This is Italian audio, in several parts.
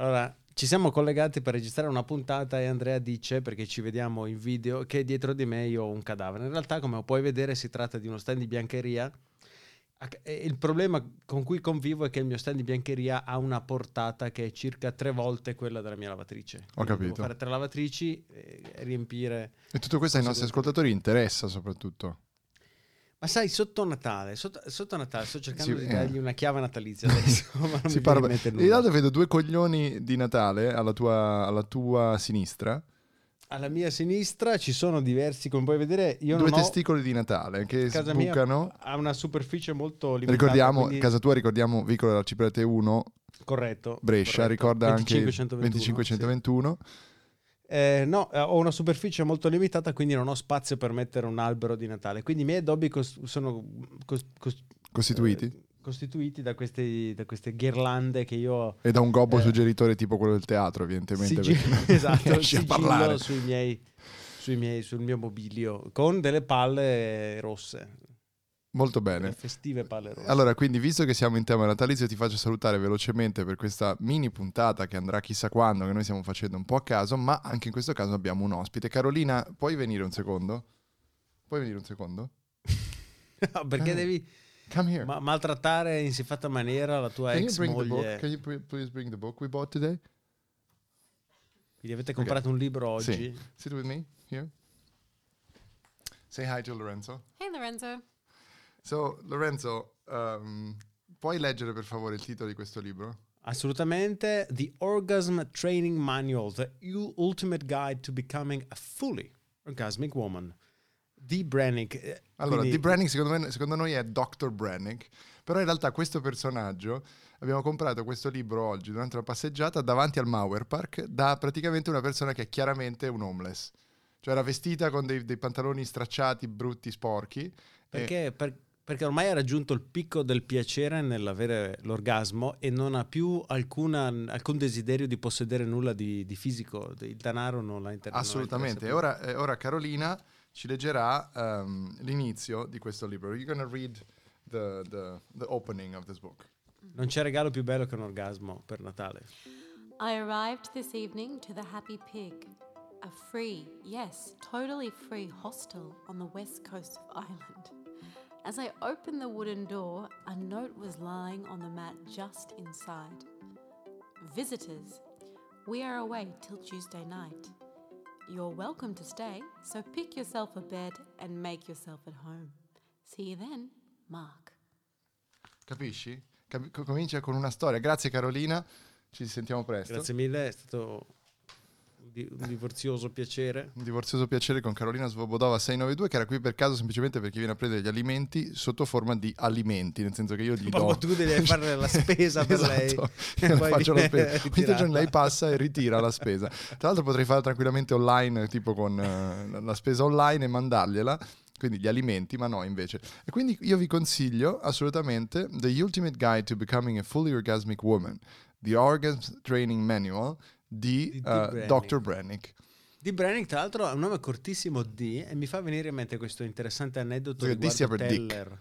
Allora, ci siamo collegati per registrare una puntata e Andrea dice, perché ci vediamo in video, che dietro di me io ho un cadavere. In realtà, come puoi vedere, si tratta di uno stand di biancheria. Il problema con cui convivo è che il mio stand di biancheria ha una portata che è circa tre volte quella della mia lavatrice. Ho Quindi capito. Devo fare tre lavatrici e riempire. E tutto questo ai nostri ascoltatori interessa soprattutto. Ma sai, sotto Natale, sotto, sotto Natale sto cercando Sì, di eh. dargli una chiave natalizia adesso, ma non Si parla- in realtà vedo due coglioni di Natale alla tua, alla tua sinistra, Alla mia sinistra ci sono diversi, come puoi vedere, io due non ho... testicoli di Natale che Casa sbucano. ha una superficie molto limitata. Ricordiamo, quindi- casa tua ricordiamo Vicolo della Ciprete 1, Corretto. Brescia, corretto. ricorda anche 2521, 2521. sì. Eh, no, eh, ho una superficie molto limitata, quindi non ho spazio per mettere un albero di Natale. Quindi i miei addobbi cos- sono cos- cos- Costituiti? eh, costituiti da queste, da queste ghirlande che io E da un gobbo eh, suggeritore tipo quello del teatro, evidentemente. Non esatto, sigillo sui miei, sui miei- sul mio mobilio con delle palle rosse, Molto bene. festive palle rosse. Allora, quindi, visto che siamo in tema natalizio, ti faccio salutare velocemente per questa mini puntata che andrà chissà quando, che noi stiamo facendo un po' a caso, ma anche in questo caso abbiamo un ospite. Carolina, puoi venire un secondo? Puoi venire un secondo? No, perché Eh, devi Come here. ma- maltrattare in siffatta maniera la tua Can ex moglie? Can you pr- please bring the book we bought today? Quindi avete comprato un libro oggi? Sì. Sit with me here. Say hi to Lorenzo. Hey, Lorenzo. So, Lorenzo, um, puoi leggere per favore il titolo di questo libro? Assolutamente. The Orgasm Training Manual, The Ultimate Guide to Becoming a Fully Orgasmic Woman. Di Brannick. eh, Allora, quindi- Di Brannick secondo, me- secondo noi è Dr. Brannick, però in realtà questo personaggio, abbiamo comprato questo libro oggi durante una passeggiata davanti al Mauer Park da praticamente una persona che è chiaramente un homeless. Cioè era vestita con dei, dei pantaloni stracciati, brutti, sporchi. e- Perché, per- perché ormai ha raggiunto il picco del piacere nell'avere l'orgasmo e non ha più alcuna- alcun desiderio di possedere nulla di, di fisico. Il denaro non la inter- non la Assolutamente. E interessa ora, eh, ora Carolina ci leggerà ehm, l'inizio di questo libro. You're gonna read the, the, the opening of this book. Non c'è regalo più bello che un orgasmo per Natale. I arrived this evening to the Happy Pig, a free, yes, totally free hostel on the west coast of Ireland. As I opened the wooden door, a note was lying on the mat just inside. Visitors, we are away till Tuesday night. You're welcome to stay, so pick yourself a bed and make yourself at home. See you then, Mark. Capisci? Capi- co- comincia con una storia. Grazie Carolina, ci sentiamo presto. Grazie mille, è stato un di- un divorzioso piacere. Un divorzioso piacere con Carolina Svobodova 692 che era qui per caso semplicemente perché viene a prendere gli alimenti sotto forma di alimenti, nel senso che io gli do... Proprio tu devi fare la spesa per lei. Esatto, e io poi faccio la spesa. Ogni ritirata. giorno lei passa e ritira la spesa. Tra l'altro potrei farla tranquillamente online, tipo con eh, la spesa online e mandargliela. Quindi gli alimenti, ma no invece. E quindi io vi consiglio assolutamente The Ultimate Guide to Becoming a Fully Orgasmic Woman, The Orgasm Training Manual di, Di eh, Brannick. Dr. Brannick. Di Brannick, tra l'altro, ha un nome cortissimo D e mi fa venire in mente questo interessante aneddoto Sì, D riguardo sia per Dick. Teller.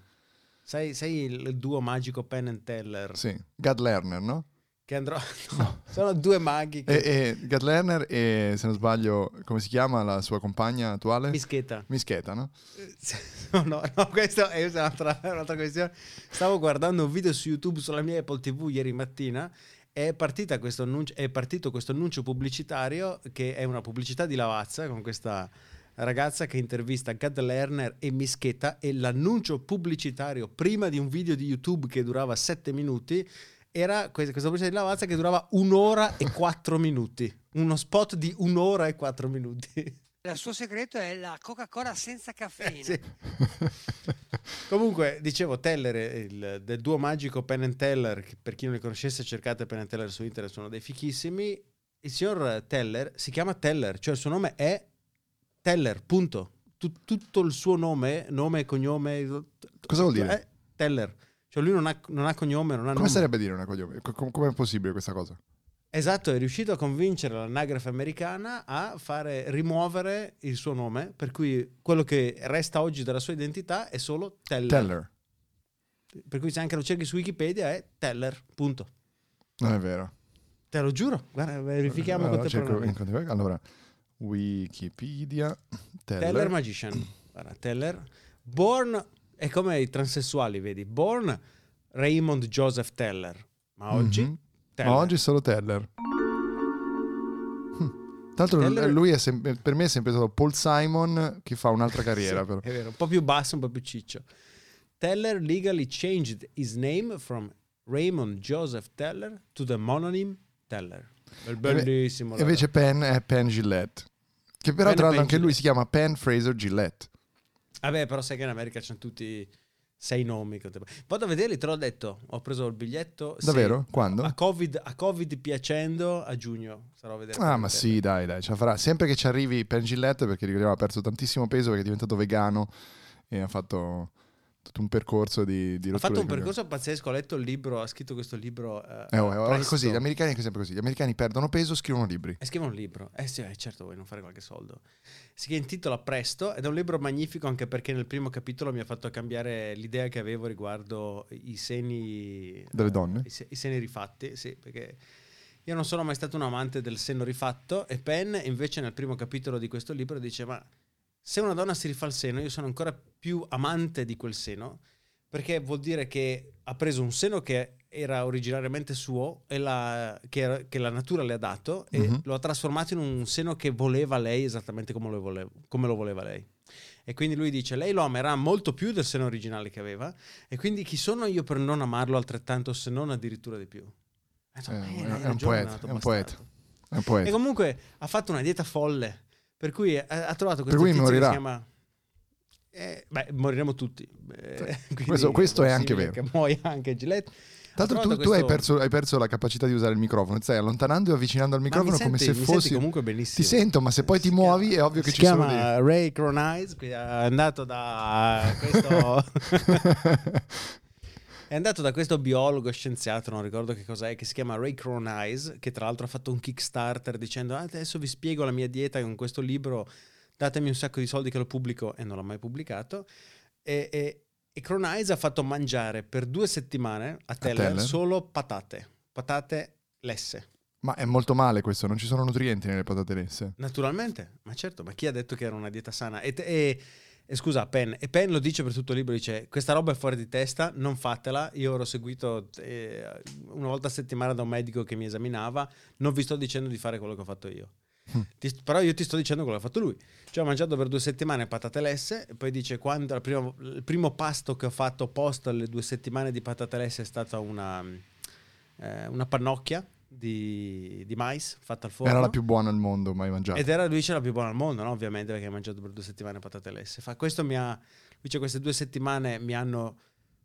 Sai, sai il, il duo magico Penn and Teller? Sì, Gad Lerner, no? Che andrò... no, sono due maghi che... E, e Gad Lerner e, se non sbaglio, come si chiama la sua compagna attuale? Mischeta. Mischeta, no? No, no, no, questa è un'altra, un'altra questione. Stavo guardando un video su YouTube sulla mia Apple TV ieri mattina. È, partita questo annuncio, è partito questo annuncio pubblicitario che è una pubblicità di Lavazza con questa ragazza che intervista Gad Lerner e Mischeta e l'annuncio pubblicitario prima di un video di YouTube che durava 7 minuti era questa, questa pubblicità di Lavazza che durava un'ora e 4 minuti. Uno spot di un'ora e 4 minuti. Il suo segreto è la Coca-Cola senza caffeina. Sì. Comunque, dicevo, Teller, il, del duo magico Penn and Teller, che per chi non li conoscesse cercate Penn and Teller su internet, sono dei fichissimi. Il signor Teller si chiama Teller, cioè il suo nome è Teller, punto. Tu- tutto il suo nome, nome e cognome... Cosa vuol dire? È Teller. Cioè lui non ha, non ha cognome, non ha Come nome. sarebbe dire una cognome? Co- com- Com'è possibile questa cosa? Esatto, è riuscito a convincere l'anagrafe americana a fare rimuovere il suo nome, per cui quello che resta oggi della sua identità è solo Teller. Teller. Per cui se anche lo cerchi su Wikipedia è Teller, punto. Non è vero. Te lo giuro, guarda, verifichiamo allora, contemporaneamente. allora, Wikipedia, Teller. Teller Magician. Guarda, Teller. Born è come i transessuali, vedi? Born Raymond Joseph Teller. Ma oggi Mhm. Teller. Ma oggi è solo Teller. Hm. Tra l'altro Teller- lui è sem- per me è sempre stato Paul Simon che fa un'altra carriera Sì, però. È vero, un po' più basso, un po' più ciccio. Teller legally changed his name from Raymond Joseph Teller to the mononym Teller. Bel- Bellissimo. E invece Penn è Penn Gillette. Che però Penn tra l'altro anche lui Gillette. si chiama Penn Fraser Gillette. Vabbè, però sai che in America c'hanno tutti sei nomi. Vado a vederli, te l'ho detto. Ho preso il biglietto. sì. Davvero? Quando? A COVID, a COVID piacendo a giugno. Sarò a vedere. Ah, ma te. sì, dai, dai, ce la farà. Sempre che ci arrivi Penn Gillette, perché ricordiamo ha perso tantissimo peso perché è diventato vegano e ha fatto tutto un percorso di, di Ha fatto un percorso pazzesco. Ho letto il libro, ha scritto questo libro. eh, Eh, oh, eh, oh, è così, gli americani è sempre così. Gli americani perdono peso, scrivono libri. E scrive un libro. Eh sì, eh, certo, vuoi non fare qualche soldo. Si intitola Presto ed è un libro magnifico anche perché nel primo capitolo mi ha fatto cambiare l'idea che avevo riguardo i seni... Delle eh, donne? I, se- i seni rifatti, sì, perché io non sono mai stato un amante del seno rifatto e Penn invece nel primo capitolo di questo libro dice ma se una donna si rifà il seno io sono ancora più amante di quel seno perché vuol dire che ha preso un seno che era originariamente suo e la, che, era- che la natura le ha dato e Mhm. lo ha trasformato in un seno che voleva lei esattamente come lo, voleva, come lo voleva lei. E quindi lui dice: Lei lo amerà molto più del seno originale che aveva. E quindi chi sono io per non amarlo altrettanto, se non addirittura di più? Eh, Eh, no, eh, è, è un poeta, è un poeta. È un E poeta. comunque ha fatto una dieta folle. Per cui ha, ha trovato questo cui tizio che morirà. si chiama. Eh, beh, moriremo tutti. Eh, Questo- questo è anche vero. Che muoia anche Gillette. Tra l'altro Ha tu, trovato tu hai, questo- perso, hai perso la capacità di usare il microfono, ti stai allontanando e avvicinando al microfono mi come senti- se fossi... senti comunque benissimo. Ti sento, ma se poi ti Si muovi chiama- è ovvio che si ci sono chiama Ray Cronize, è andato da questo È andato da questo biologo scienziato, non ricordo che cos'è, che si chiama Ray Cronize, che tra l'altro ha fatto un Kickstarter dicendo "Ah, adesso vi spiego la mia dieta con questo libro, datemi un sacco di soldi che lo pubblico e non l'ha mai pubblicato. E, e, e Cronize ha fatto mangiare per due settimane a Teller, Teller? solo patate, patate lesse. Ma è molto male questo, non ci sono nutrienti nelle patate lesse. Naturalmente, ma certo, ma chi ha detto che era una dieta sana? E, te- e- e scusa, Penn, e Penn lo dice per tutto il libro, dice questa roba è fuori di testa, non fatela, io ero seguito eh, una volta a settimana da un medico che mi esaminava, non vi sto dicendo di fare quello che ho fatto io. Mm. Ti- però io ti sto dicendo quello che ha fatto lui. Cioè ho mangiato per due settimane patate lesse e poi dice quando prima- il primo pasto che ho fatto post alle due settimane di patate lesse è stata una, eh, una pannocchia di, di mais fatta al forno. Era la più buona al mondo mai mangiata. Ed era lui dice la più buona al mondo, no? ovviamente, perché ha mangiato per due settimane patate lesse. Fa, questo mi ha, dice, queste due settimane mi hanno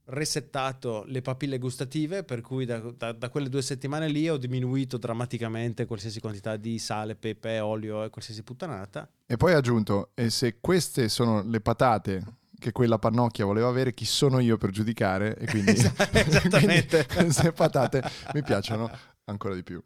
resettato le papille gustative, per cui da, da- da quelle due settimane lì ho diminuito drammaticamente qualsiasi quantità di sale, pepe, olio e qualsiasi puttanata. E poi ha aggiunto, e se queste sono le patate che quella pannocchia voleva avere, chi sono io per giudicare? E quindi, esattamente. quindi queste patate mi piacciono ancora di più.